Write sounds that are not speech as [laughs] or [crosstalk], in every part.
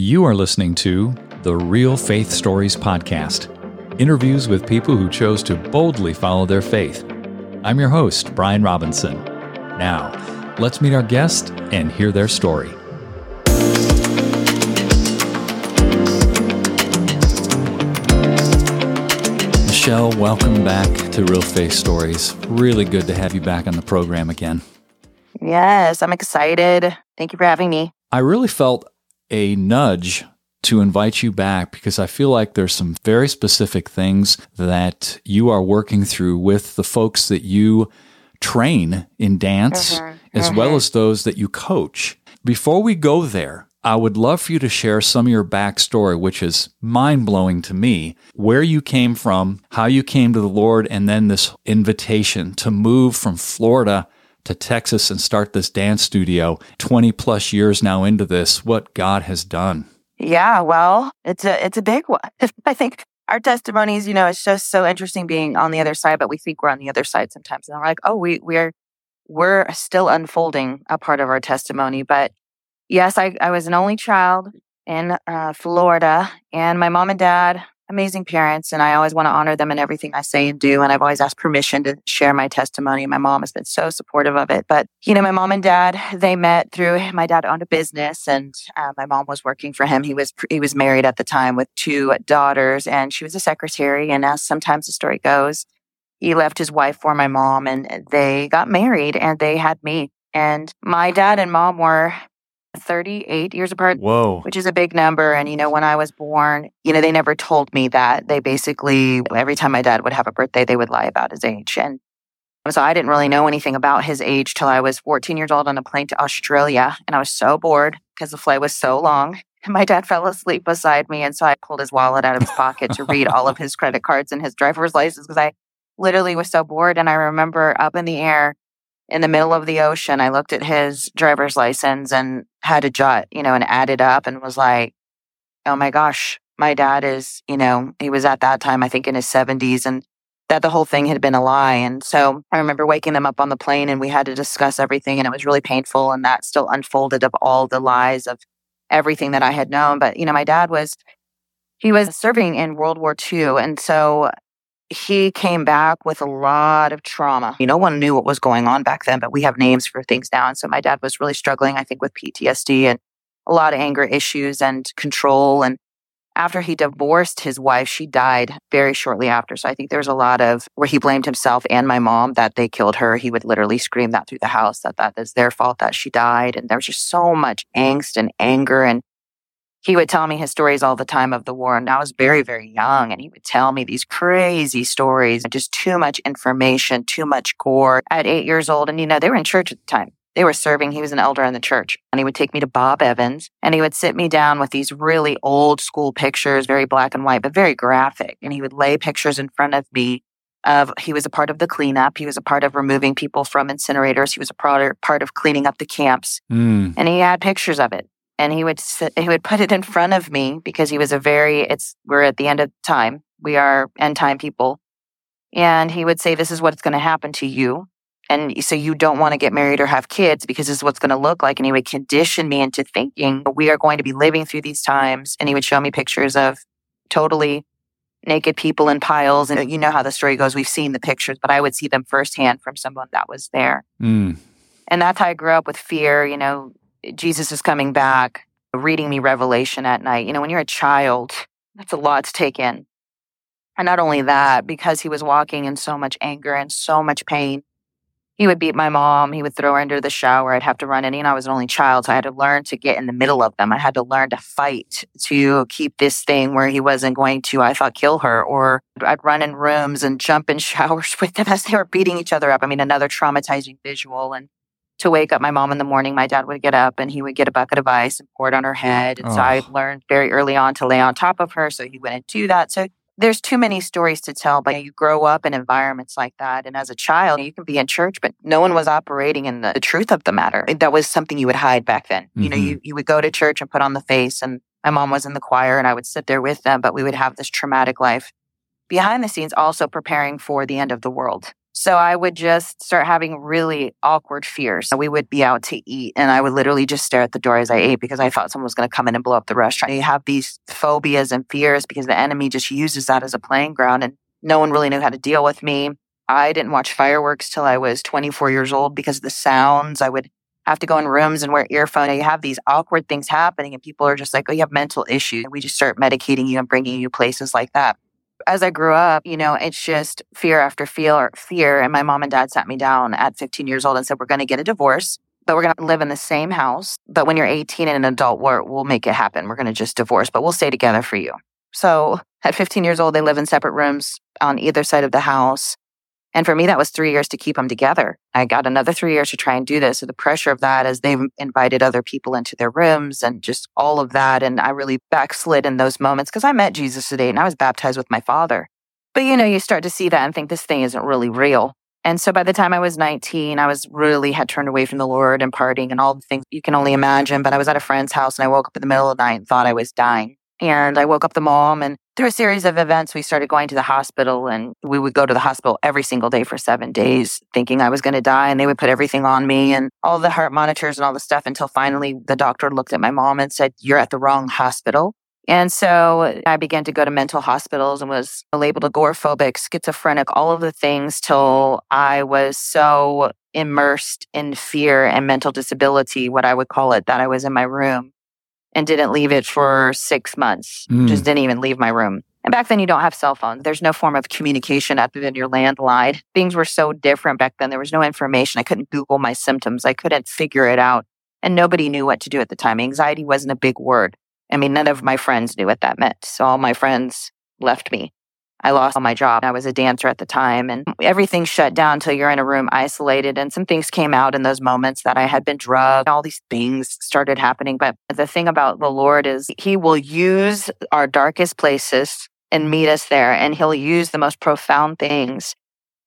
You are listening to the Real Faith Stories Podcast interviews with people who chose to boldly follow their faith. I'm your host, Brian Robinson. Now, let's meet our guest and hear their story. Michelle, welcome back to Real Faith Stories. Really good to have you back on the program again. Yes, I'm excited. Thank you for having me. I really felt a nudge to invite you back because I feel like there's some very specific things that you are working through with the folks that you train in dance mm-hmm. as mm-hmm. well as those that you coach. Before we go there, I would love for you to share some of your backstory, which is mind blowing to me, where you came from, how you came to the Lord, and then this invitation to move from Florida to Texas and start this dance studio 20 plus years now into this, what God has done. Yeah, well, it's a it's a big one. [laughs] I think our testimonies, you know, it's just so interesting being on the other side, but we think we're on the other side sometimes. And we're like, oh, we we're we're still unfolding a part of our testimony. But yes, I, I was an only child in uh, Florida, and my mom and dad amazing parents and I always want to honor them in everything I say and do. And I've always asked permission to share my testimony. My mom has been so supportive of it. But, you know, my mom and dad, they met through my dad owned a business and uh, my mom was working for him. He was, he was married at the time with two daughters and she was a secretary. And as sometimes the story goes, he left his wife for my mom and they got married and they had me. And my dad and mom were 38 years apart. Whoa. Which is a big number. And, you know, when I was born, you know, they never told me that. They basically, every time my dad would have a birthday, they would lie about his age. And so I didn't really know anything about his age till I was 14 years old on a plane to Australia. And I was so bored because the flight was so long. And my dad [laughs] fell asleep beside me. And so I pulled his wallet out of his pocket to read all of [laughs] his credit cards and his driver's license because I literally was so bored. And I remember up in the air, in the middle of the ocean, I looked at his driver's license and had to jot, you know, and added up and was like, oh my gosh, my dad is, you know, he was at that time, I think in his 70s, and that the whole thing had been a lie. And so I remember waking them up on the plane and we had to discuss everything, and it was really painful. And that still unfolded of all the lies of everything that I had known. But, you know, my dad was, he was serving in World War II. And so he came back with a lot of trauma. You know, no one knew what was going on back then, but we have names for things now. And so my dad was really struggling, I think, with PTSD and a lot of anger issues and control. And after he divorced his wife, she died very shortly after. So I think there's a lot of where he blamed himself and my mom that they killed her. He would literally scream that through the house that that is their fault that she died. And there was just so much angst and anger and he would tell me his stories all the time of the war. And I was very, very young. And he would tell me these crazy stories, just too much information, too much gore at eight years old. And, you know, they were in church at the time. They were serving. He was an elder in the church. And he would take me to Bob Evans and he would sit me down with these really old school pictures, very black and white, but very graphic. And he would lay pictures in front of me of he was a part of the cleanup. He was a part of removing people from incinerators. He was a part, part of cleaning up the camps. Mm. And he had pictures of it and he would sit, he would put it in front of me because he was a very it's we're at the end of time. We are end time people. And he would say this is what's going to happen to you. And so you don't want to get married or have kids because this is what's going to look like. And he would condition me into thinking we are going to be living through these times. And he would show me pictures of totally naked people in piles. And you know how the story goes. We've seen the pictures but i would see them firsthand from someone that was there. Mm. and that's how i grew up with fear you know Jesus is coming back, reading me Revelation at night. You know, when you're a child, that's a lot to take in. And not only that, because he was walking in so much anger and so much pain, he would beat my mom. He would throw her into the shower. I'd have to run in. Know, I was an only child, so I had to learn to get in the middle of them. I had to learn to fight to keep this thing where he wasn't going to, I thought, kill her. Or I'd run in rooms and jump in [laughs] showers with them as they were beating each other up. I mean, another traumatizing visual. And to wake up my mom in the morning, my dad would get up and he would get a bucket of ice and pour it on her head. And oh. so I learned very early on to lay on top of her. So he wouldn't do that. So there's too many stories to tell, but you grow up in environments like that. And as a child, you can be in church, but no one was operating in the, the truth of the matter. That was something you would hide back then. Mm-hmm. You know, you, mm-hmm. you would go to church and put on the face and my mom was in the choir and I would sit there with them, but we would have this traumatic life behind the scenes also preparing for the end of the world. So I would just start having really awkward fears. We would be out to eat and I would literally just stare at the door as I ate because I thought someone was going to come in and blow up the restaurant. You have these phobias and fears because the enemy just uses that as a playing ground and no one really knew how to deal with me. I didn't watch fireworks till I was 24 years old because the sounds. I would have to go in rooms and wear earphones. You have these awkward things happening, and people are just like, oh, you have mental issues. We just start medicating you and bringing you places like that. As I grew up, you know, it's just fear after fear, fear. And my mom and dad sat me down at 15 years old and said, we're going to get a divorce, but we're going to live in the same house. But when you're 18 and an adult, we're, we'll make it happen. We're going to just divorce, but we'll stay together for you. So at 15 years old, they live in separate rooms on either side of the house. And for me, that was three years to keep them together. I got another three years to try and do this. So the pressure of that as they've invited other people into their rooms and just all of that. And I really backslid in those moments because I met Jesus today and I was baptized with my father. But you know, you start to see that and think this thing isn't really real. And so by the time I was 19, I was really had turned away from the Lord and partying and all the things you can only imagine. But I was at a friend's house and I woke up in the middle of the night and thought I was dying. And I woke up the mom and through a series of events, we started going to the hospital and we would go to the hospital every single day for seven days thinking I was going to die. And they would put everything on me and all the heart monitors and all the stuff until finally the doctor looked at my mom and said, you're at the wrong hospital. And so I began to go to mental hospitals and was labeled agoraphobic, schizophrenic, all of the things till I was so immersed in fear and mental disability, what I would call it, that I was in my room and didn't leave it for six months. Mm. Just didn't even leave my room. And back then, you don't have cell phones. There's no form of communication other than your landline. Things were so different back then. There was no information. I couldn't Google my symptoms. I couldn't figure it out. And nobody knew what to do at the time. Anxiety wasn't a big word. I mean, none of my friends knew what that meant. So all my friends left me. I lost all my job. I was a dancer at the time and everything shut down until you're in a room isolated. And some things came out in those moments that I had been drugged. All these things started happening. But the thing about the Lord is he will use our darkest places and meet us there. And he'll use the most profound things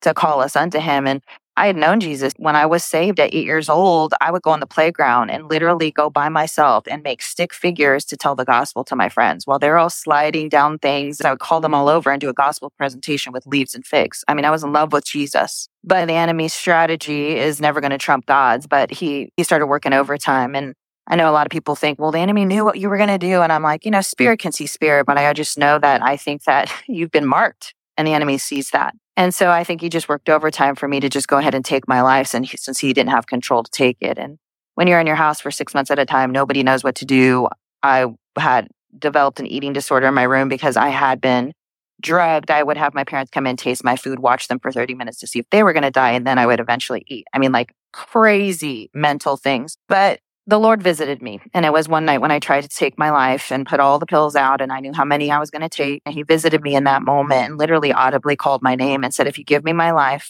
to call us unto him. And I had known Jesus when I was saved at eight years old. I would go on the playground and literally go by myself and make stick figures to tell the gospel to my friends while they're all sliding down things. I would call them all over and do a gospel presentation with leaves and figs. I mean, I was in love with Jesus, but the enemy's strategy is never going to trump God's. But he he started working overtime, and I know a lot of people think, well, the enemy knew what you were going to do, and I'm like, you know, spirit can see spirit, but I just know that I think that [laughs] you've been marked, and the enemy sees that. And so I think he just worked overtime for me to just go ahead and take my life since he, since he didn't have control to take it. And when you're in your house for six months at a time, nobody knows what to do. I had developed an eating disorder in my room because I had been drugged. I would have my parents come in, taste my food, watch them for 30 minutes to see if they were going to die, and then I would eventually eat. I mean, like crazy mental things. But the Lord visited me. And it was one night when I tried to take my life and put all the pills out, and I knew how many I was going to take. And He visited me in that moment and literally audibly called my name and said, If you give me my life,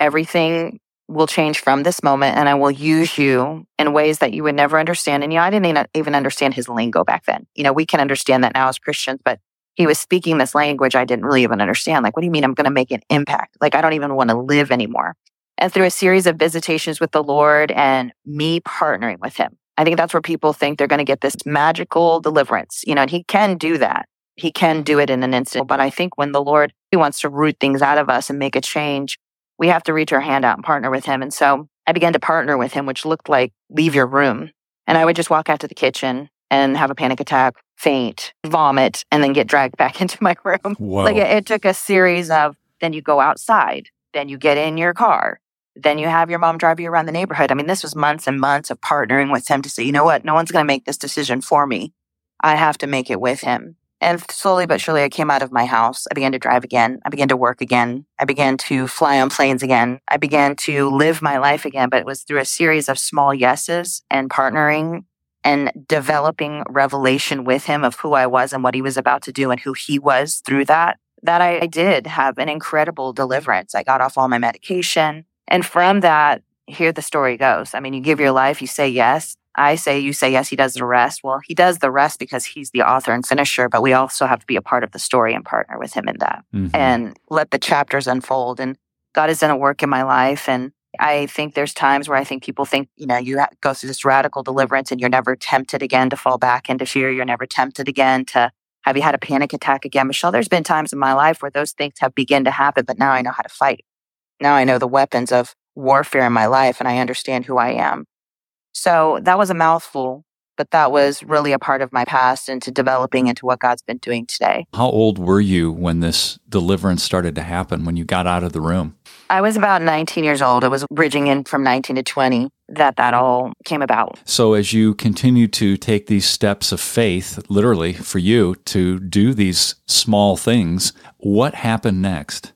everything will change from this moment and I will use you in ways that you would never understand. And know, I didn't even understand his lingo back then. You know, we can understand that now as Christians, but he was speaking this language I didn't really even understand. Like, what do you mean I'm going to make an impact? Like, I don't even want to live anymore and through a series of visitations with the Lord and me partnering with him. I think that's where people think they're going to get this magical deliverance, you know, and he can do that. He can do it in an instant. But I think when the Lord he wants to root things out of us and make a change, we have to reach our hand out and partner with him. And so I began to partner with him, which looked like leave your room. And I would just walk out to the kitchen and have a panic attack, faint, vomit, and then get dragged [laughs] back into my room. Whoa. Like it, it took a series of then you go outside, then you get in your car, then you have your mom drive you around the neighborhood. I mean, this was months and months of partnering with him to say, you know what? No one's going to make this decision for me. I have to make it with him. And slowly but surely, I came out of my house. I began to drive again. I began to work again. I began to fly on planes again. I began to live my life again, but it was through a series of small yeses and partnering and developing revelation with him of who I was and what he was about to do and who he was through that, that I did have an incredible deliverance. I got off all my medication. And from that, here the story goes. I mean, you give your life, you say yes. I say, you say yes, he does the rest. Well, he does the rest because he's the author and finisher, but we also have to be a part of the story and partner with him in that mm-hmm. and let the chapters unfold. And God has done a work in my life. And I think there's times where I think people think, you know, you go through this radical deliverance and you're never tempted again to fall back into fear. You're never tempted again to have you had a panic attack again? Michelle, there's been times in my life where those things have begun to happen, but now I know how to fight Now I know the weapons of warfare in my life and I understand who I am. So that was a mouthful, but that was really a part of my past into developing into what God's been doing today. How old were you when this deliverance started to happen, when you got out of the room? I was about 19 years old. It was bridging in from 19 to 20 that that all came about. So as you continue to take these steps of faith, literally for you to do these small things, what happened next?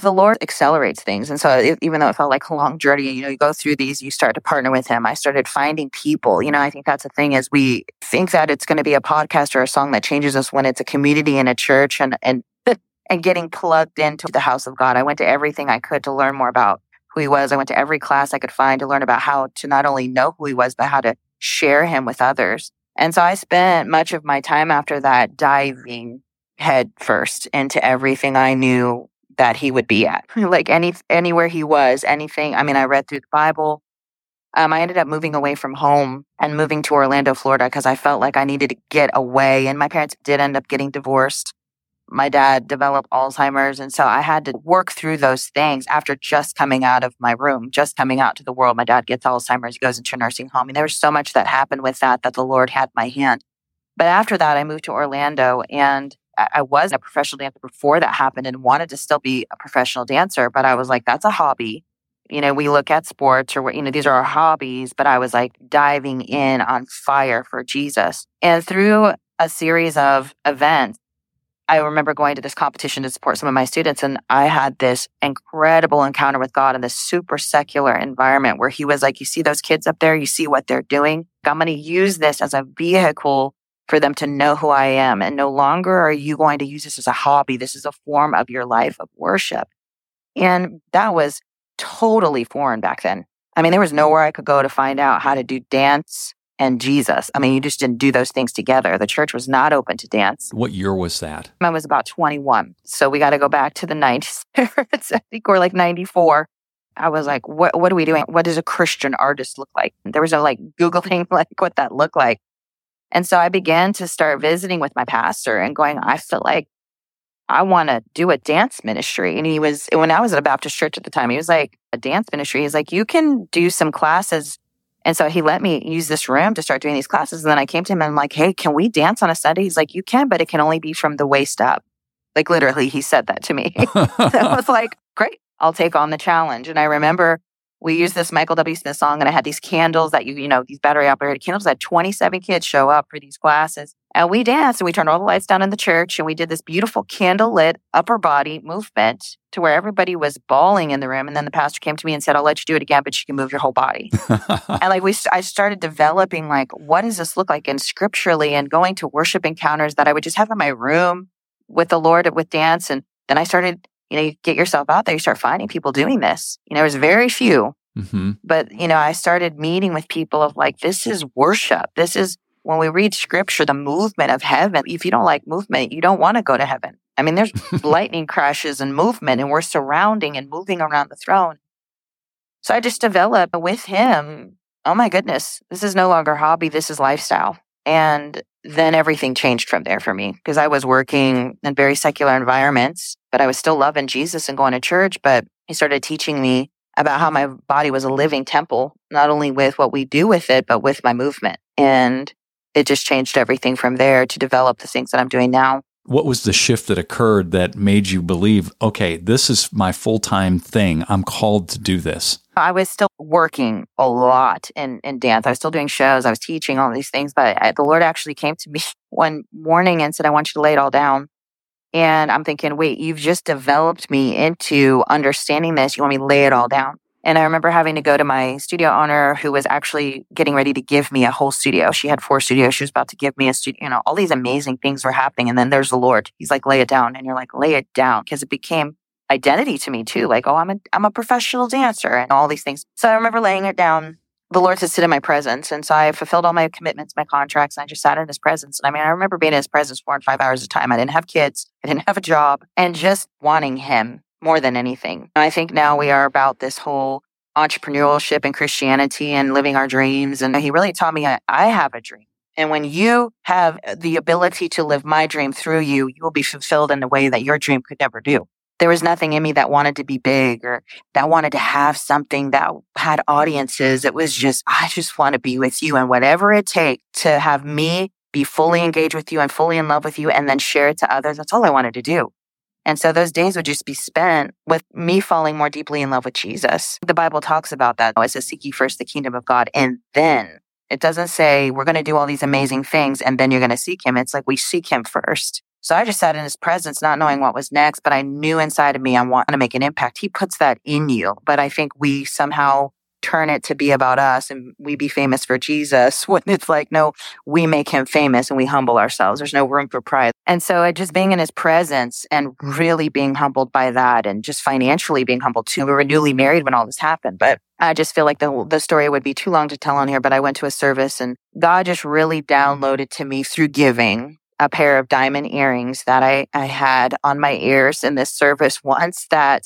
The Lord accelerates things. And so it, even though it felt like a long journey, you know, you go through these, you start to partner with him. I started finding people. You know, I think that's the thing is we think that it's going to be a podcast or a song that changes us when it's a community in a church and, and, [laughs] and getting plugged into the house of God. I went to everything I could to learn more about who he was. I went to every class I could find to learn about how to not only know who he was, but how to share him with others. And so I spent much of my time after that diving head first into everything I knew that he would be at. [laughs] like any anywhere he was, anything. I mean, I read through the Bible. Um, I ended up moving away from home and moving to Orlando, Florida, because I felt like I needed to get away. And my parents did end up getting divorced. My dad developed Alzheimer's. And so I had to work through those things after just coming out of my room, just coming out to the world. My dad gets Alzheimer's, he goes into a nursing home. And there was so much that happened with that that the Lord had my hand. But after that, I moved to Orlando and I was a professional dancer before that happened and wanted to still be a professional dancer, but I was like, that's a hobby. You know, we look at sports or, you know, these are our hobbies, but I was like diving in on fire for Jesus. And through a series of events, I remember going to this competition to support some of my students, and I had this incredible encounter with God in this super secular environment where He was like, You see those kids up there? You see what they're doing? I'm going to use this as a vehicle for them to know who I am. And no longer are you going to use this as a hobby. This is a form of your life of worship. And that was totally foreign back then. I mean, there was nowhere I could go to find out how to do dance and Jesus. I mean, you just didn't do those things together. The church was not open to dance. What year was that? I was about 21. So we got to go back to the 90s. [laughs] I think we're like 94. I was like, what, what are we doing? What does a Christian artist look like? There was no like Googling [laughs] like what that looked like. And so I began to start visiting with my pastor and going, I feel like I want to do a dance ministry. And he was, when I was at a Baptist church at the time, he was like, a dance ministry. He's like, you can do some classes. And so he let me use this room to start doing these classes. And then I came to him and I'm like, hey, can we dance on a Sunday? He's like, you can, but it can only be from the waist up. Like literally, he said that to me. [laughs] I [laughs] was like, great, I'll take on the challenge. And I remember we used this Michael W. Smith song and I had these candles that you, you know, these battery operated candles. I had 27 kids show up for these classes and we danced and we turned all the lights down in the church and we did this beautiful candle lit upper body movement to where everybody was bawling in the room. And then the pastor came to me and said, I'll let you do it again, but you can move your whole body. [laughs] and like we, I started developing like, what does this look like? in scripturally and going to worship encounters that I would just have in my room with the Lord with dance. And then I started you know, you get yourself out there, you start finding people doing this. You know, there's very few, mm-hmm. but you know, I started meeting with people of like, this is worship. This is when we read scripture, the movement of heaven. If you don't like movement, you don't want to go to heaven. I mean, there's [laughs] lightning crashes and movement, and we're surrounding and moving around the throne. So I just developed with him. Oh my goodness, this is no longer hobby. This is lifestyle. And then everything changed from there for me because I was working in very secular environments, but I was still loving Jesus and going to church. But he started teaching me about how my body was a living temple, not only with what we do with it, but with my movement. And it just changed everything from there to develop the things that I'm doing now. What was the shift that occurred that made you believe, okay, this is my full time thing. I'm called to do this? I was still working a lot in, in dance. I was still doing shows. I was teaching all these things, but I, the Lord actually came to me [laughs] one morning and said, I want you to lay it all down. And I'm thinking, wait, you've just developed me into understanding this. You want me to lay it all down? And I remember having to go to my studio owner who was actually getting ready to give me a whole studio. She had four studios. She was about to give me a studio. You know, all these amazing things were happening. And then there's the Lord. He's like, lay it down. And you're like, lay it down. Cause it became identity to me too. Like, oh, I'm a, I'm a professional dancer and all these things. So I remember laying it down. The Lord said, sit in my presence. And so I fulfilled all my commitments, my contracts, and I just sat in his presence. And I mean, I remember being in his presence four and five hours a time. I didn't have kids. I didn't [laughs] have a job and just wanting him more than anything. I think now we are about this whole entrepreneurship and Christianity and living our dreams. And he really taught me I, I have a dream. And when you have uh, the ability to live my dream through you, you will be fulfilled in a way that your dream could never do. There was nothing in me that wanted to be big or that wanted to have something that had audiences. It was just, I just want to be with you and whatever it takes to have me be fully engaged with you and fully in love with you and then share it to others. That's all I wanted to do. And so those days would just be spent with me falling more deeply in love with Jesus. The Bible talks about that. It says, seek ye first the kingdom of God and then it doesn't say we're going to do all these amazing things and then you're going to seek him. It's like we seek him first. So I just sat in his presence, not knowing what was next, but I knew inside of me I want to make an impact. He puts that in you. But I think we somehow turn it to be about us and we be famous for Jesus [laughs] when it's like, no, we make him famous and we humble ourselves. There's no room for pride. And so just being in his presence and really being humbled by that and just financially being humbled too. We were newly married when all this happened, but I just feel like the, the story would be too long to tell on here, but I went to a service and God just really downloaded to me through giving a pair of diamond earrings that I, I had on my ears in this service [laughs] once that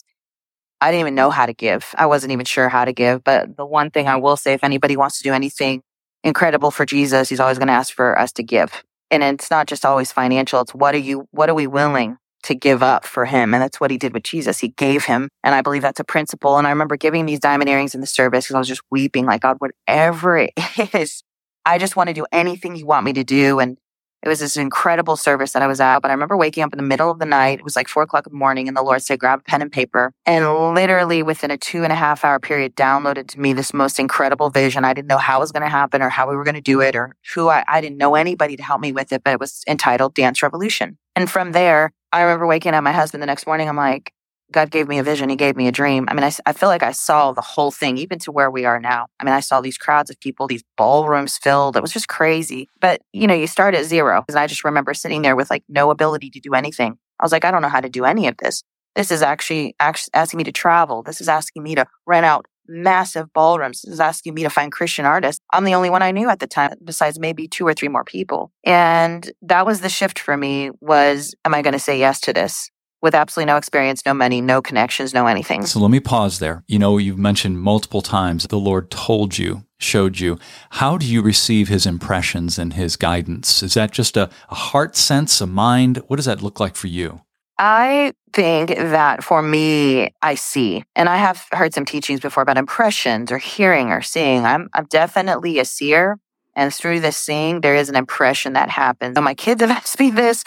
I didn't even know how to give. I wasn't even sure how to give. But the one thing I will say, if anybody wants to do anything incredible for Jesus, he's always going to ask for us to give. And it's not just always financial. It's what are you, what are we willing to give up for him? And that's what he did with Jesus. He gave him. And I believe that's a principle. And I remember giving these diamond earrings in the service because I was just weeping like, God, whatever it [laughs] is, I just want to do anything you want me to do. And it was this incredible service that I was at. But I remember waking up in the middle of the night. It was like four o'clock in the morning, and the Lord said, grab a pen and paper. And literally within a two and a half hour period, downloaded to me this most incredible vision. I didn't know how it was going to happen or how we were going to do it or who I, I didn't know anybody to help me with it, but it was entitled Dance Revolution. And from there, I remember waking up my husband the next morning. I'm like, God gave me a vision. He gave me a dream. I mean, I, I feel like I saw the whole thing, even to where we are now. I mean, I saw these crowds of people, these ballrooms filled. It was just crazy. But, you know, you start at zero. And I just remember sitting there with like no ability to do anything. I was like, I don't know how to do any of this. This is actually, actually asking me to travel. This is asking me to rent out massive ballrooms. This is asking me to find Christian artists. I'm the only one I knew at the time, besides maybe two or three more people. And that was the shift for me was, am I going to say yes to this? With absolutely no experience, no money, no connections, no anything. So let me pause there. You know, you've mentioned multiple times the Lord told you, showed you. How do you receive his impressions and his guidance? Is that just a, a heart sense, a mind? What does that look like for you? I think that for me, I see, and I have heard some teachings before about impressions or hearing or seeing. I'm, I'm definitely a seer. And through the seeing, there is an impression that happens. So my kids have [laughs] asked me this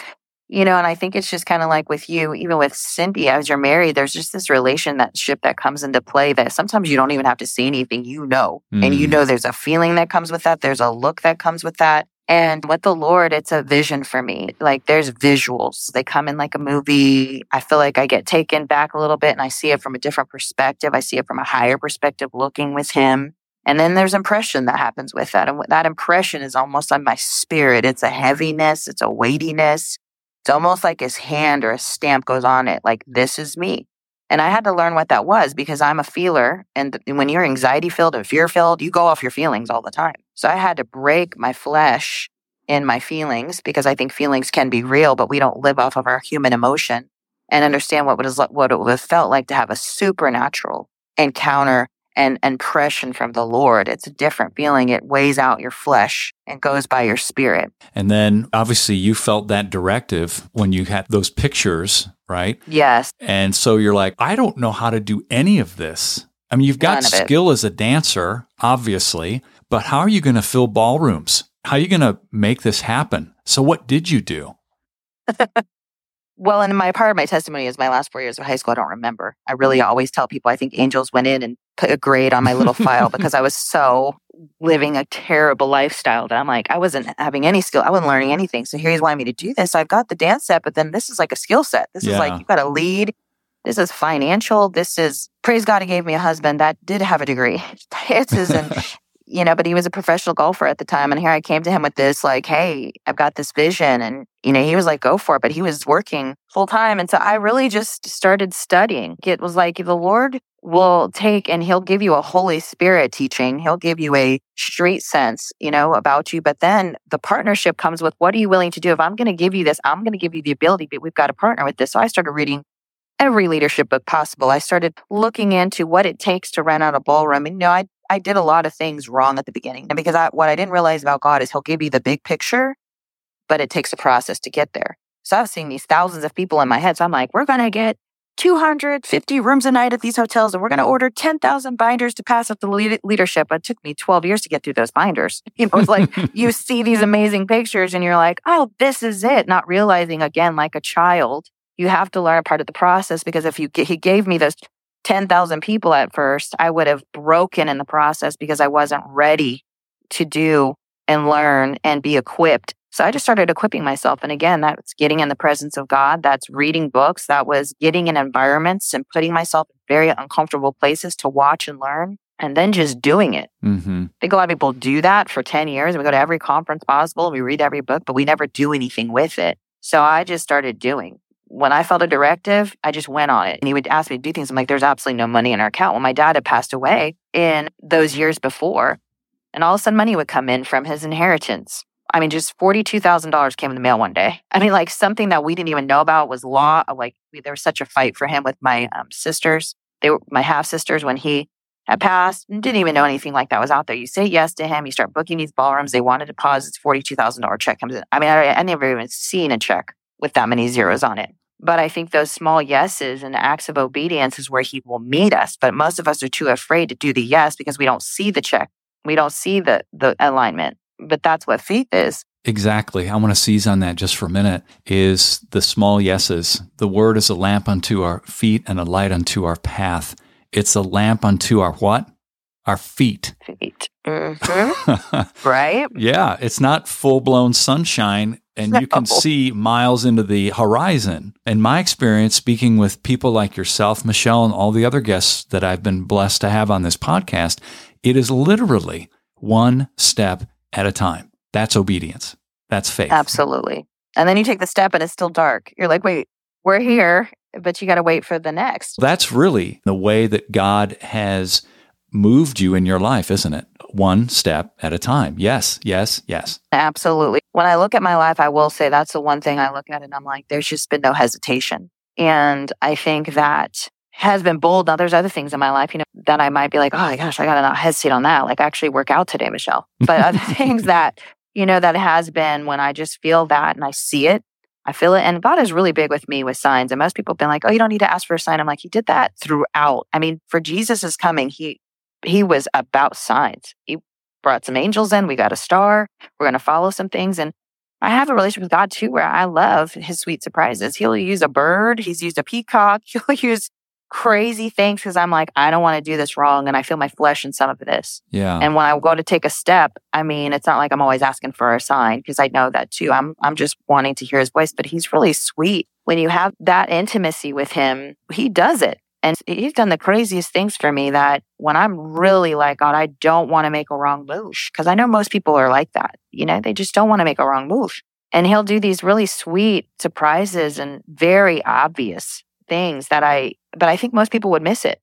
you know, and I think it's just kind of like with you, even with Cindy, as you're married, there's just this relationship that comes into play that sometimes you don't even have to see anything, you know, mm. and you mm. know there's a feeling that comes with that, there's a look that comes with that. And with the Lord, it's a vision for me. Like there's visuals. They come in like a movie. I feel like I get taken back a little bit and I see it from a different perspective. I see it from a higher perspective looking with him. And then there's impression that happens with that. And that impression is almost on my spirit. It's a heaviness. It's a weightiness. It's almost like his hand or a stamp goes on it, like, this is me. And I had to learn what that was because I'm a feeler. And when you're anxiety filled or fear filled, you go off your feelings all the time. So I had to break my flesh in my feelings because I think feelings can be real, but we don't live off of our human emotion and understand what was, what it would have felt like to have a supernatural encounter and impression from the Lord. It's a different feeling. It weighs out your flesh and goes by your spirit. And then obviously you felt that directive when you had those pictures, right? Yes. And so you're like, I don't know how to do any of this. I mean, you've got skill as a dancer, obviously, but how are you going to fill ballrooms? How are you going to make this happen? So what did you do? [laughs] well, and my part of my testimony is my last four years of high school. I don't remember. I really mm-hmm. always tell people I think angels went in and put a grade on my little file [laughs] because I was so living a terrible lifestyle that I'm like, I wasn't having any skill. I wasn't learning anything. So here he's wanting me to do this. I've got the dance set, but then this is like a skill set. This yeah. is like, you've got to lead. This is financial. This is, praise God, he gave me a husband that did have a degree. [laughs] Dances and, you know, but he was a professional golfer at the time. And here I came to him with this, like, hey, I've got this vision. And, you know, he was like, go for it. But he was working full time. And so I really just started studying. It was like the Lord will take and he'll give you a Holy Spirit teaching. He'll give you a street sense, you know, about you. But then the partnership comes with what are you willing to do? If I'm going to give you this, I'm going to give you the ability, but we've got to partner with this. So I started reading every leadership book possible. I started looking into what it takes to rent out a ballroom. And, you know, I, I did a lot of things wrong at the beginning. And because I, what I didn't realize about God is he'll give you the big picture, but it takes a process to get there. So I was seeing these thousands of people in my head. So I'm like, we're going to get 250 rooms a night at these hotels, and we're going to order 10,000 binders to pass up the leadership. It took me 12 years to get through those binders. [laughs] You know, it's like [laughs] you see these amazing pictures and you're like, oh, this is it. Not realizing again, like a child, you have to learn a part of the process because if you he gave me those 10,000 people at first, I would have broken in the process because I wasn't ready to do and learn and be equipped so I just started equipping myself. And again, that's getting in the presence of God. That's reading books. That was getting in environments and putting myself in very uncomfortable places to watch and learn and then just doing it. Mm-hmm. I think a lot of people do that for 10 years. We go to every conference possible. We read every book, but we never do anything with it. So I just started doing. When I felt a directive, I just went on it. And he would ask me to do things. I'm like, there's absolutely no money in our account. Well, my dad had passed away in those years before. And all of a sudden, money would come in from his inheritance. I mean, just $42,000 came in the mail one day. [laughs] I mean, like something that we didn't even know about was law. Like there was such a fight for him with my um, sisters. They were my half sisters when he had passed and didn't even know anything like that was out there. You say yes to him, you start booking these ballrooms. They want a deposit, $42,000 check comes in. I mean, I, I never even seen a check with that many zeros on it. But I think those small yeses and acts of obedience is where he will meet us. But most of us are too afraid to do the yes because we don't see the check. We don't see the, the alignment but that's what faith is. Exactly. I want to seize on that just for a minute is the small yeses. The word is a lamp unto our feet and a light unto our path. It's a lamp unto our what? Our feet. Feet. Mm-hmm. [laughs] right? Yeah. It's not full blown sunshine and no. you can see miles into the horizon. In my experience, speaking with people like yourself, Michelle, and all the other guests that I've been blessed to have on this podcast, it is literally one step at a time. That's obedience. That's faith. Absolutely. And then you take the step and it's still dark. You're like, wait, we're here, but you got to wait for the next. That's really the way that God has moved you in your life, isn't it? One step at a time. Yes, yes, yes. Absolutely. When I look at my life, I will say that's the one thing I look at and I'm like, there's just been no hesitation. And I think that has been bold. Now there's other things in my life, you know, that I might be like, oh my gosh, I gotta not hesitate on that. Like actually work out today, Michelle. But other [laughs] things that, you know, that has been when I just feel that and I see it, I feel it. And God is really big with me with signs. And most people have been like, oh, you don't need to ask for a sign. I'm like, he did that throughout. I mean, for Jesus is coming, he he was about signs. He brought some angels in. We got a star. We're gonna follow some things. And I have a relationship with God too, where I love his sweet surprises. He'll use a bird. He's used a peacock. [laughs] He'll use crazy things because I'm like, I don't want to do this wrong. And I feel my flesh in some of this. Yeah. And when I go to take a step, I mean, it's not like I'm always asking for a sign because I know that too. I'm, I'm just wanting to hear his voice, but he's really sweet. When you have that intimacy with him, he does it. And he's done the craziest things for me that when I'm really like, God, I don't want to make a wrong move. Cause I know most people are like that. You know, they just don't want to make a wrong move. And he'll do these really sweet surprises and very obvious things that I, but I think most people would miss it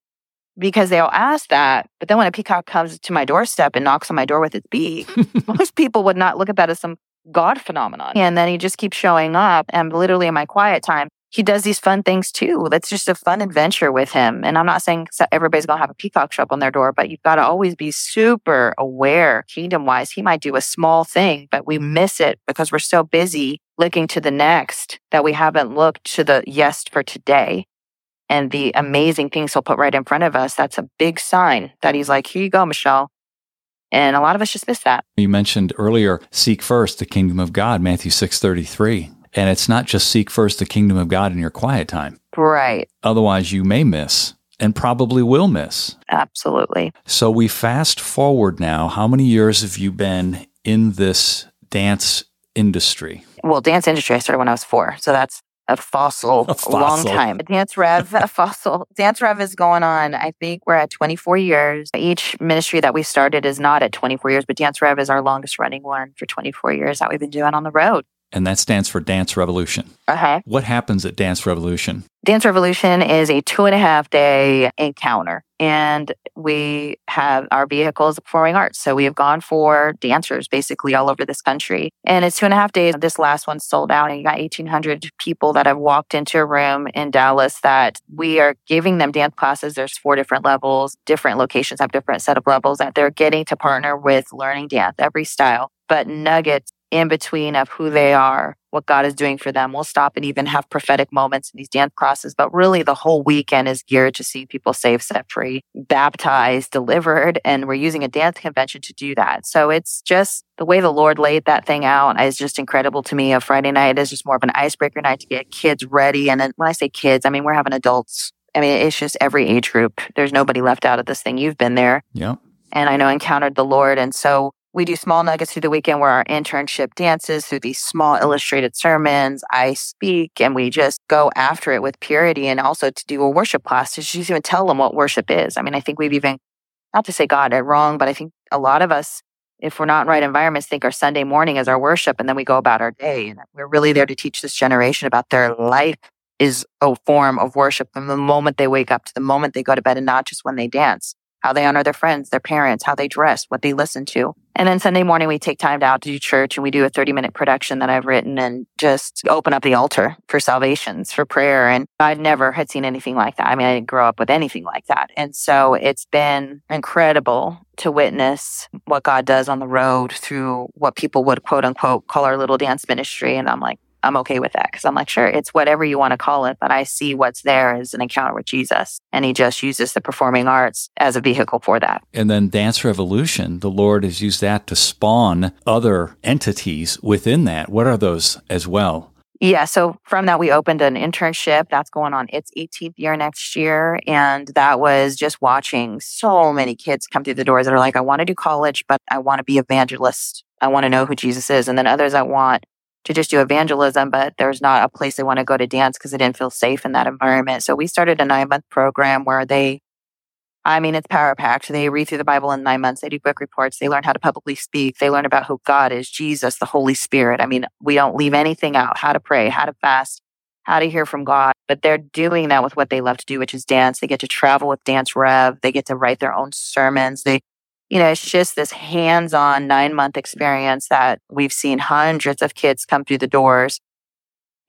because they'll ask that. But then when a peacock comes to my doorstep and knocks on my door with its beak, [laughs] most people would not look at that as some God phenomenon. And then he just keeps showing up. And literally in my quiet time, he does these fun things too. That's just a fun adventure with him. And I'm not saying everybody's going to have a peacock show up on their door, but you've got to always be super aware kingdom wise. He might do a small thing, but we miss it because we're so busy looking to the next that we haven't looked to the yes for today and the amazing things he'll put right in front of us. That's a big sign that he's like, here you go, Michelle. And a lot of us just miss that. You mentioned earlier, seek first the kingdom of God, Matthew 6:33. And it's not just seek first the kingdom of God in your quiet time. Right. Otherwise, you may miss and probably will miss. Absolutely. So we fast forward now. How many years have you been in this dance industry? Well, dance industry, I started when I was four. So that's a fossil, a fossil. long time. Dance Rev, a [laughs] fossil. Dance Rev is going on. I think we're at 24 years. Each ministry that we started is not at 24 years, but Dance Rev is our longest running one for 24 years that we've been doing on the road and that stands for Dance Revolution. Uh-huh. What happens at Dance Revolution? Dance Revolution is a two and a half day encounter, and we have our vehicles performing arts. So we have gone for dancers basically all over this country, and it's two and a half days. This last one sold out, and you got 1,800 people that have walked into a room in Dallas that we are giving them dance classes. There's four different levels, different locations have different set of levels that they're getting to partner with learning dance, every style but nuggets in between of who they are, what God is doing for them. We'll stop and even have prophetic moments in these dance classes, but really the whole weekend is geared to see people saved, set free, baptized, delivered. And we're using a dance convention to do that. So it's just the way the Lord laid that thing out is just incredible to me. A Friday night is just more of an icebreaker night to get kids ready. And then when I say kids, I mean, we're having adults. I mean, it's just every age group. There's nobody left out of this thing. You've been there. Yeah. And I know encountered the Lord. And so we do small nuggets through the weekend where our internship dances through these small illustrated sermons. I speak and we just go after it with purity and also to do a worship class to just even tell them what worship is. I mean, I think we've even, not to say God it wrong, but I think a lot of us, if we're not in right environments, think our Sunday morning is our worship and then we go about our day. And we're really there to teach this generation about their life is a form of worship from the moment they wake up to the moment they go to bed and not just when they dance how they honor their friends, their parents, how they dress, what they listen to. And then Sunday morning, we take time out to do church and we do a 30 minute production that I've written and just open up the altar for salvations, for prayer. And I never had seen anything like that. I mean, I didn't grow up with anything like that. And so it's been incredible to witness what God does on the road through what people would quote unquote call our little dance ministry. And I'm like, I'm okay with that because I'm like, sure, it's whatever you want to call it, but I see what's there as an encounter with Jesus. And he just uses the performing arts as a vehicle for that. And then Dance Revolution, the Lord has used that to spawn other entities within that. What are those as well? Yeah. So from that, we opened an internship that's going on its 18th year next year. And that was just watching so many kids come through the doors that are like, I want to do college, but I want to be evangelist. I want to know who Jesus is. And then others I want to just do evangelism, but there's not a place they want to go to dance because they didn't feel safe in that environment. So we started a nine month program where they, I mean, it's power packed. They read through the Bible in nine months. They do book reports. They learn how to publicly speak. They learn about who God is, Jesus, the Holy Spirit. I mean, we don't leave anything out, how to pray, how to fast, how to hear from God, but they're doing that with what they love to do, which is dance. They get to travel with Dance Rev. They get to write their own sermons. They you know, it's just this hands on nine month experience that we've seen hundreds of kids come through the doors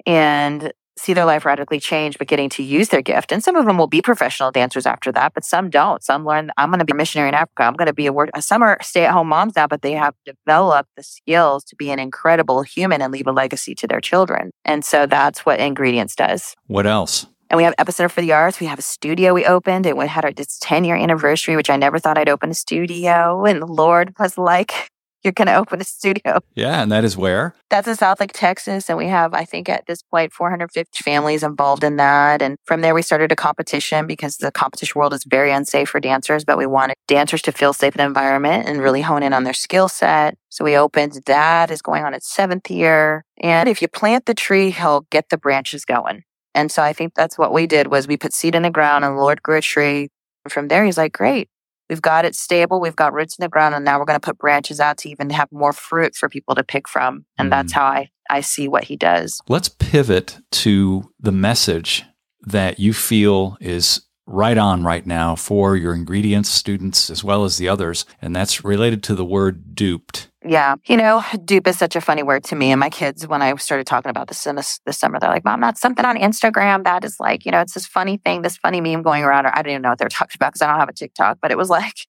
and see their life radically change, but getting to use their gift. And some of them will be professional dancers after that, but some don't. Some learn, I'm going to be a missionary in Africa. I'm going to be a word. Some are stay at home moms now, but they have developed the skills to be an incredible human and leave a legacy to their children. And so that's what Ingredients does. What else? And we have Epicenter for the Arts. We have a studio we opened. It had our, its 10 year anniversary, which I never thought I'd open a studio. And the Lord was like, [laughs] you're going to open a studio. Yeah. And that is where? That's in Southlake, Texas. And we have, I think at this point, 450 families involved in that. And from there, we started a competition because the competition world is very unsafe for dancers, but we wanted dancers to feel safe in the environment and really hone in on their skill set. So we opened that is going on its seventh year. And if you plant the tree, he'll get the branches going. And so I think that's what we did was we put seed in the ground and the Lord grew a tree. From there, he's like, great. We've got it stable. We've got roots in the ground. And now we're going to put branches out to even have more fruit for people to pick from. And mm. that's how I, I see what he does. Let's pivot to the message that you feel is right on right now for your ingredients students as well as the others. And that's related to the word duped. Yeah. You know, dupe is such a funny word to me. And my kids, when I started talking about this in this, this summer, they're like, Mom, that's something on Instagram that is like, you know, it's this funny thing, this funny meme going around. Or I don't even know what they're talking about because I don't have a TikTok, but it was like,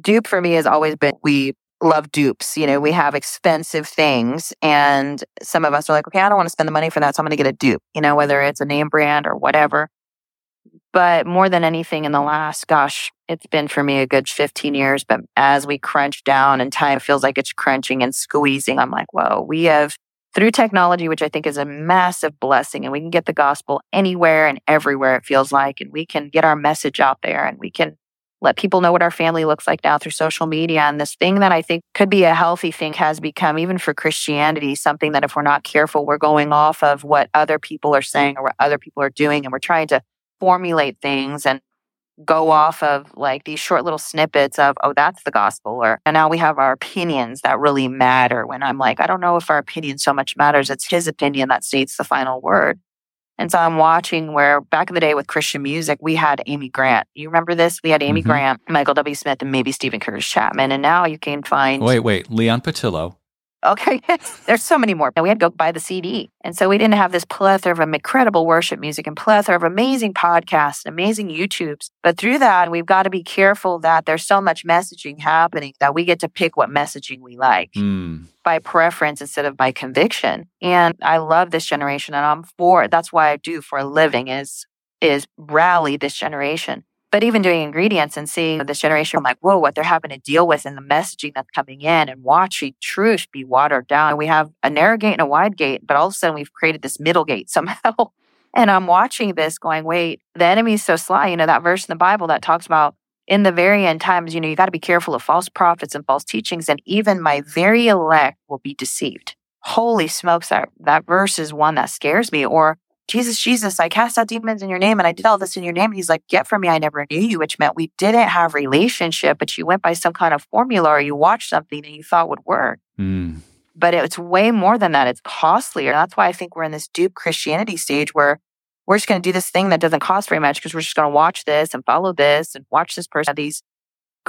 dupe for me has always been we love dupes. You know, we have expensive things and some of us are like, okay, I don't want to spend the money for that. So I'm going to get a dupe, you know, whether it's a name brand or whatever. But more than anything in the last, gosh, it's been for me a good 15 years. But as we crunch down and time feels like it's crunching and squeezing, I'm like, whoa, we have through technology, which I think is a massive blessing, and we can get the gospel anywhere and everywhere it feels like, and we can get our message out there and we can let people know what our family looks like now through social media. And this thing that I think could be a healthy thing has become, even for Christianity, something that if we're not careful, we're going off of what other people are saying or what other people are doing. And we're trying to formulate things and go off of like these short little snippets of, oh, that's the gospel. Or, and now we have our opinions that really matter when I'm like, I don't know if our opinion so much matters. It's his opinion that states the final word. And so I'm watching where back in the day with Christian music, we had Amy Grant. You remember this? We had Amy mm-hmm. Grant, Michael W. Smith, and maybe Steven Curtis Chapman. And now you can find. Wait, wait. Leon Patillo. Okay. [laughs] There's so many more. And we had to go buy the CD. And so we didn't have this plethora of incredible worship music and plethora of amazing podcasts and amazing YouTubes. But through that, we've got to be careful that there's so much messaging happening that we get to pick what messaging we like. Mm. By preference instead of by conviction. And I love this generation and I'm for it. That's why I do for a living is is rally this generation but even doing ingredients and seeing this generation, I'm like, whoa, what they're having to deal with and the messaging that's coming in and watching truth be watered down. We have a narrow gate and a wide gate, but all of a sudden we've created this middle gate [laughs] somehow. and I'm watching this going, wait, the enemy's so sly. You know, that verse in the Bible that talks about in the very end times, you know, you got to be careful of false prophets and false teachings, and even my very elect will be deceived. Holy smokes, that, that verse is one that scares me. Or Jesus, Jesus, I cast out demons in your name and I did all this in your name. And he's like, Get from me, I never knew you, which meant we didn't have relationship, but you went by some kind of formula or you watched something that you thought would work. Mm. But it's way more than that. It's costlier. That's why I think we're in this dupe Christianity stage where we're just going to do this thing that doesn't cost very much because we're just going to watch this and follow this and watch this person, these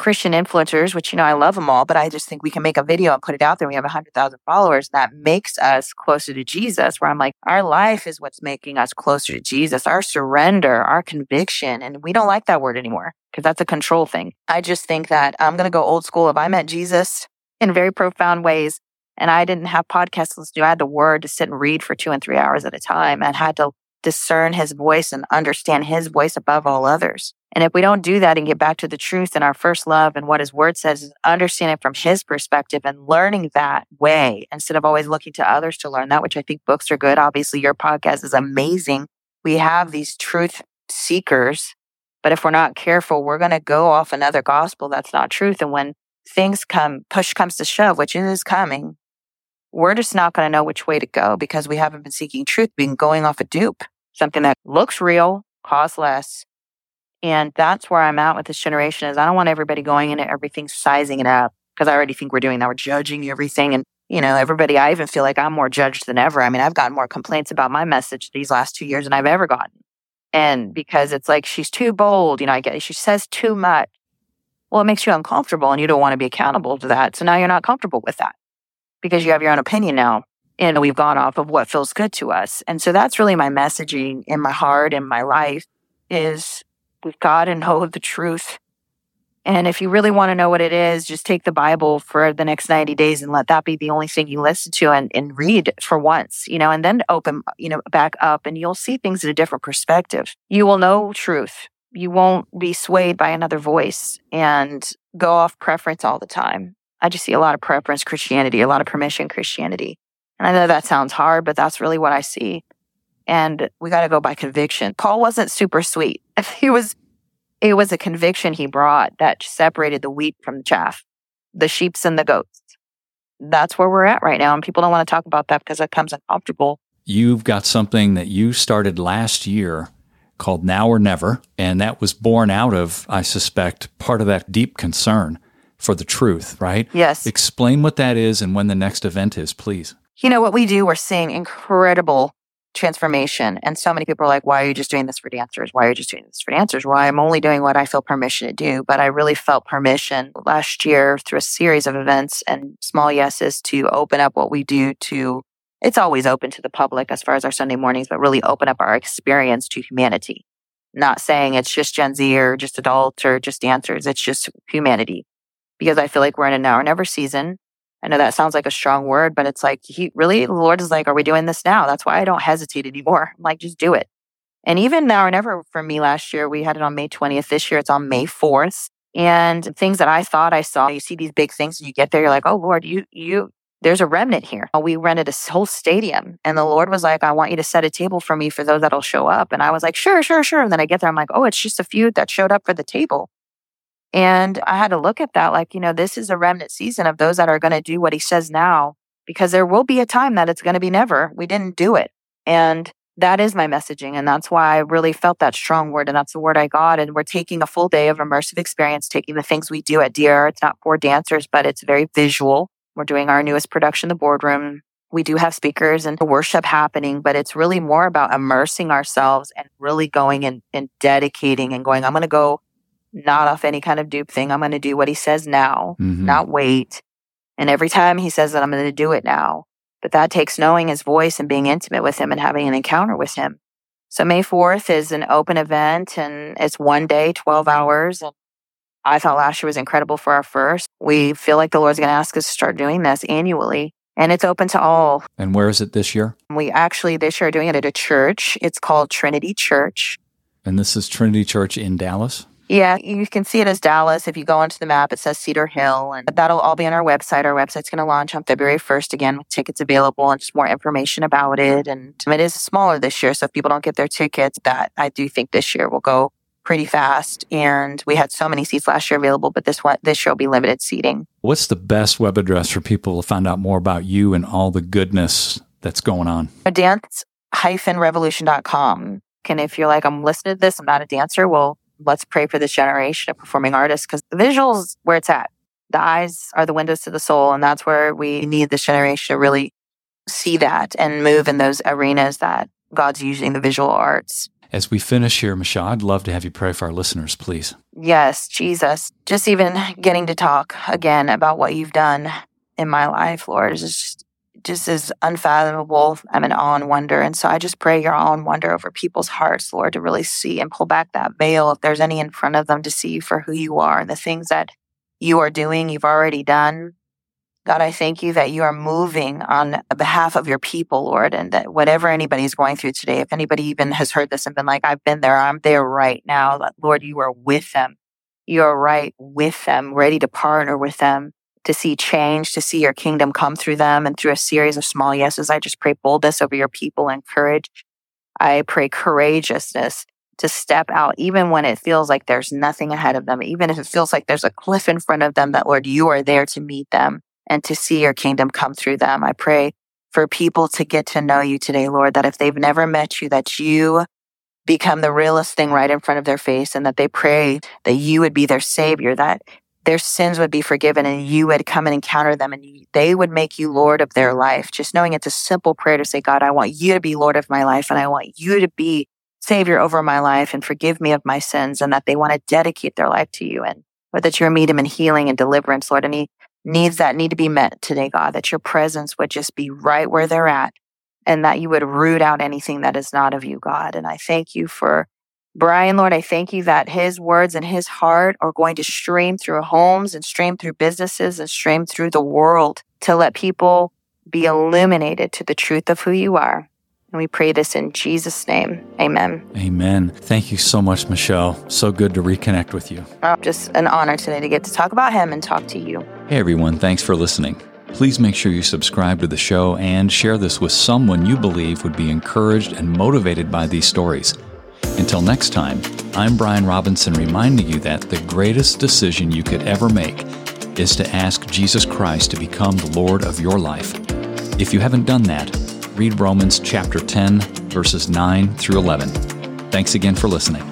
Christian influencers, which, you know, I love them all, but I just think we can make a video and put it out there. We have 100,000 followers. That makes us closer to Jesus, where I'm like, our life is what's making us closer to Jesus, our surrender, our conviction. And we don't like that word anymore because that's a control thing. I just think that I'm going to go old school. If I met Jesus in very profound ways and I didn't have podcasts to to, I had the word to sit and read for two and three hours at a time and had to discern his voice and understand his voice above all others. And if we don't do that and get back to the truth and our first love and what his word says is understand it from his perspective and learning that way instead of always looking to others to learn that, which I think books are good. Obviously, your podcast is amazing. We have these truth seekers, but if we're not careful, we're going to go off another gospel that's not truth. And when things come, push comes to shove, which is coming, we're just not going to know which way to go because we haven't been seeking truth, been going off a dupe, something that looks real, costs less, and that's where I'm at with this generation is I don't want everybody going into everything sizing it up because I already think we're doing that. We're judging everything. And, you know, everybody, I even feel like I'm more judged than ever. I mean, I've gotten more complaints about my message these last two years than I've ever gotten. And because it's like she's too bold, you know, I get she says too much. Well, it makes you uncomfortable and you don't want to be accountable to that. So now you're not comfortable with that because you have your own opinion now. And we've gone off of what feels good to us. And so that's really my messaging in my heart and my life is with God and know the truth. And if you really want to know what it is, just take the Bible for the next 90 days and let that be the only thing you listen to and, and read for once, you know, and then open, you know, back up and you'll see things in a different perspective. You will know truth. You won't be swayed by another voice and go off preference all the time. I just see a lot of preference Christianity, a lot of permission Christianity. And I know that sounds hard, but that's really what I see and we got to go by conviction. Paul wasn't super sweet. [laughs] He was, it was a conviction he brought that separated the wheat from the chaff, the sheeps and the goats. That's where we're at right now. And people don't want to talk about that because it comes uncomfortable. You've got something that you started last year called Now or Never. And that was born out of, I suspect, part of that deep concern for the truth, right? Yes. Explain what that is and when the next event is, please. You know, what we do, we're seeing incredible transformation. And so many people are like, why are you just doing this for dancers? Why are you just doing this for dancers? Well, I'm only doing what I feel permission to do. But I really felt permission last year through a series of events and small yeses to open up what we do to, it's always open to the public as far as our Sunday mornings, but really open up our experience to humanity. Not saying it's just Gen Z or just adult or just dancers. It's just humanity because I feel like we're in a now or never season I know that sounds like a strong word, but it's like he really, the Lord is like, are we doing this now? That's why I don't hesitate anymore. I'm like, just do it. And even now or never for me last year, we had it on May 20th. This year it's on May 4th. And things that I thought I saw, you see these big things and you get there, you're like, oh Lord, you, you, there's a remnant here. We rented a whole stadium and the Lord was like, I want you to set a table for me for those that'll show up. And I was like, sure, sure, sure. And then I get there, I'm like, oh, it's just a few that showed up for the table. And I had to look at that like, you know, this is a remnant season of those that are going to do what he says now, because there will be a time that it's going to be never. We didn't do it. And that is my messaging. And that's why I really felt that strong word. And that's the word I got. And we're taking a full day of immersive experience, taking the things we do at DR. It's not for dancers, but it's very visual. We're doing our newest production, The Boardroom. We do have speakers and worship happening, but it's really more about immersing ourselves and really going and, and dedicating and going, I'm going to go not off any kind of dupe thing. I'm going to do what he says now, mm-hmm. not wait. And every time he says that I'm going to do it now. But that takes knowing his voice and being intimate with him and having an encounter with him. So May 4th is an open event and it's one day, 12 hours. I thought last year was incredible for our first. We feel like the Lord's going to ask us to start doing this annually and it's open to all. And where is it this year? We actually this year are doing it at a church. It's called Trinity Church. And this is Trinity Church in Dallas? Yeah, you can see it as Dallas. If you go onto the map, it says Cedar Hill, and that'll all be on our website. Our website's going to launch on February 1st again with tickets available and just more information about it. And it is smaller this year. So if people don't get their tickets, that I do think this year will go pretty fast. And we had so many seats last year available, but this one, this year will be limited seating. What's the best web address for people to find out more about you and all the goodness that's going on? Dance-revolution.com. And if you're like, I'm listening to this, I'm not a dancer, well, let's pray for this generation of performing artists because the visuals where it's at. The eyes are the windows to the soul. And that's where we need this generation to really see that and move in those arenas that God's using the visual arts. As we finish here, Michelle, I'd love to have you pray for our listeners, please. Yes, Jesus. Just even getting to talk again about what you've done in my life, Lord, is just just is unfathomable. I'm in awe and wonder. And so I just pray your awe and wonder over people's hearts, Lord, to really see and pull back that veil if there's any in front of them to see for who you are and the things that you are doing, you've already done. God, I thank you that you are moving on behalf of your people, Lord, and that whatever anybody's going through today, if anybody even has heard this and been like, I've been there, I'm there right now, Lord, you are with them. You are right with them, ready to partner with them to see change, to see your kingdom come through them and through a series of small yeses. I just pray boldness over your people and courage. I pray courageousness to step out, even when it feels like there's nothing ahead of them, even if it feels like there's a cliff in front of them, that Lord, you are there to meet them and to see your kingdom come through them. I pray for people to get to know you today, Lord, that if they've never met you, that you become the realest thing right in front of their face and that they pray that you would be their savior, that their sins would be forgiven and you would come and encounter them and they would make you Lord of their life. Just knowing it's a simple prayer to say, God, I want you to be Lord of my life and I want you to be Savior over my life and forgive me of my sins and that they want to dedicate their life to you and or that you're meet them in healing and deliverance, Lord. Any needs that need to be met today, God, that your presence would just be right where they're at and that you would root out anything that is not of you, God. And I thank you for Brian, Lord, I thank you that his words and his heart are going to stream through homes and stream through businesses and stream through the world to let people be illuminated to the truth of who you are. And we pray this in Jesus' name. Amen. Amen. Thank you so much, Michelle. So good to reconnect with you. Oh, just an honor today to get to talk about him and talk to you. Hey, everyone. Thanks for listening. Please make sure you subscribe to the show and share this with someone you believe would be encouraged and motivated by these stories. Until next time, I'm Brian Robinson reminding you that the greatest decision you could ever make is to ask Jesus Christ to become the Lord of your life. If you haven't done that, read Romans chapter 10, verses 9 through 11. Thanks again for listening.